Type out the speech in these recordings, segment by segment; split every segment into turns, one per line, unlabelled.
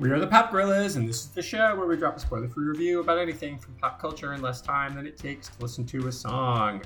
We are the Pop Gorillas, and this is the show where we drop a spoiler free review about anything from pop culture in less time than it takes to listen to a song.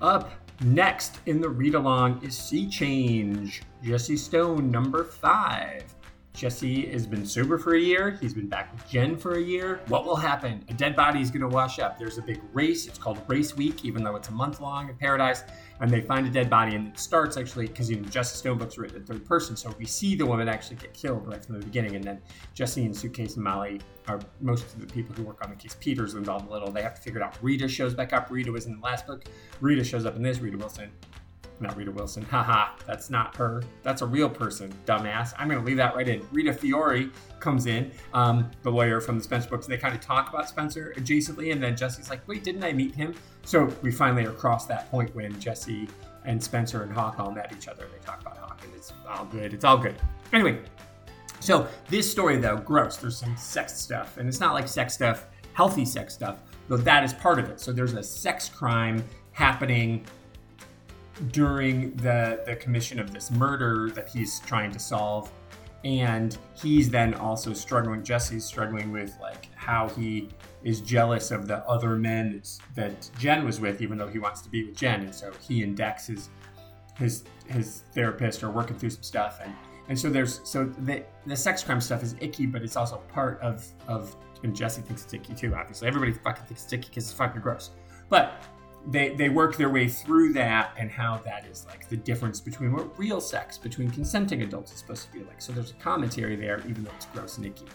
Up next in the read along is Sea Change, Jesse Stone, number five. Jesse has been sober for a year. He's been back with Jen for a year. What will happen? A dead body is going to wash up. There's a big race. It's called Race Week, even though it's a month long in Paradise. And they find a dead body, and it starts actually because you know Jesse Stone books written in third person, so we see the woman actually get killed right from the beginning. And then Jesse and Suitcase and Molly are most of the people who work on the case. Peter's involved a little. They have to figure it out. Rita shows back up. Rita was in the last book. Rita shows up in this. Rita Wilson not Rita Wilson. Haha, that's not her. That's a real person, dumbass. I'm going to leave that right in. Rita Fiore comes in, um, the lawyer from the Spencer books, and they kind of talk about Spencer adjacently. And then Jesse's like, wait, didn't I meet him? So we finally are across that point when Jesse and Spencer and Hawk all met each other. And they talk about Hawk, and it's all good. It's all good. Anyway, so this story, though, gross. There's some sex stuff, and it's not like sex stuff, healthy sex stuff, though that is part of it. So there's a sex crime happening during the the commission of this murder that he's trying to solve. And he's then also struggling jesse's struggling with like how he is jealous of the other men that jen was with even though he wants to be with jen. And so he and Dix his his his therapist are working through some stuff. And and so there's so the the sex crime stuff is icky but it's also part of of and jesse thinks it's icky too obviously. Everybody fucking thinks it's icky because it's fucking gross. But they they work their way through that and how that is like the difference between what real sex between consenting adults is supposed to be like. So there's a commentary there, even though it's gross and icky.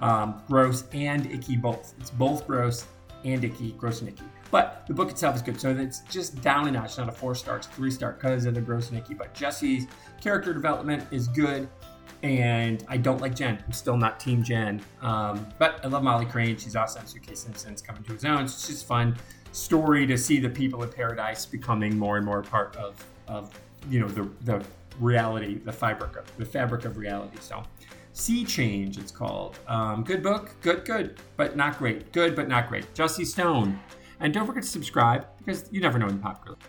Um, gross and icky both. It's both gross and icky, gross and icky. But the book itself is good. So it's just down a notch, not a four star, it's three star because of the gross and icky. But Jesse's character development is good. And I don't like Jen. I'm still not Team Jen. Um, but I love Molly Crane. She's awesome. Suitcase Simpson's coming to his own. It's just fun story to see the people in paradise becoming more and more part of of you know the the reality, the fabric of the fabric of reality. So, Sea Change, it's called. Um, good book, good, good, but not great. Good, but not great. Jesse Stone, and don't forget to subscribe because you never know in pop culture.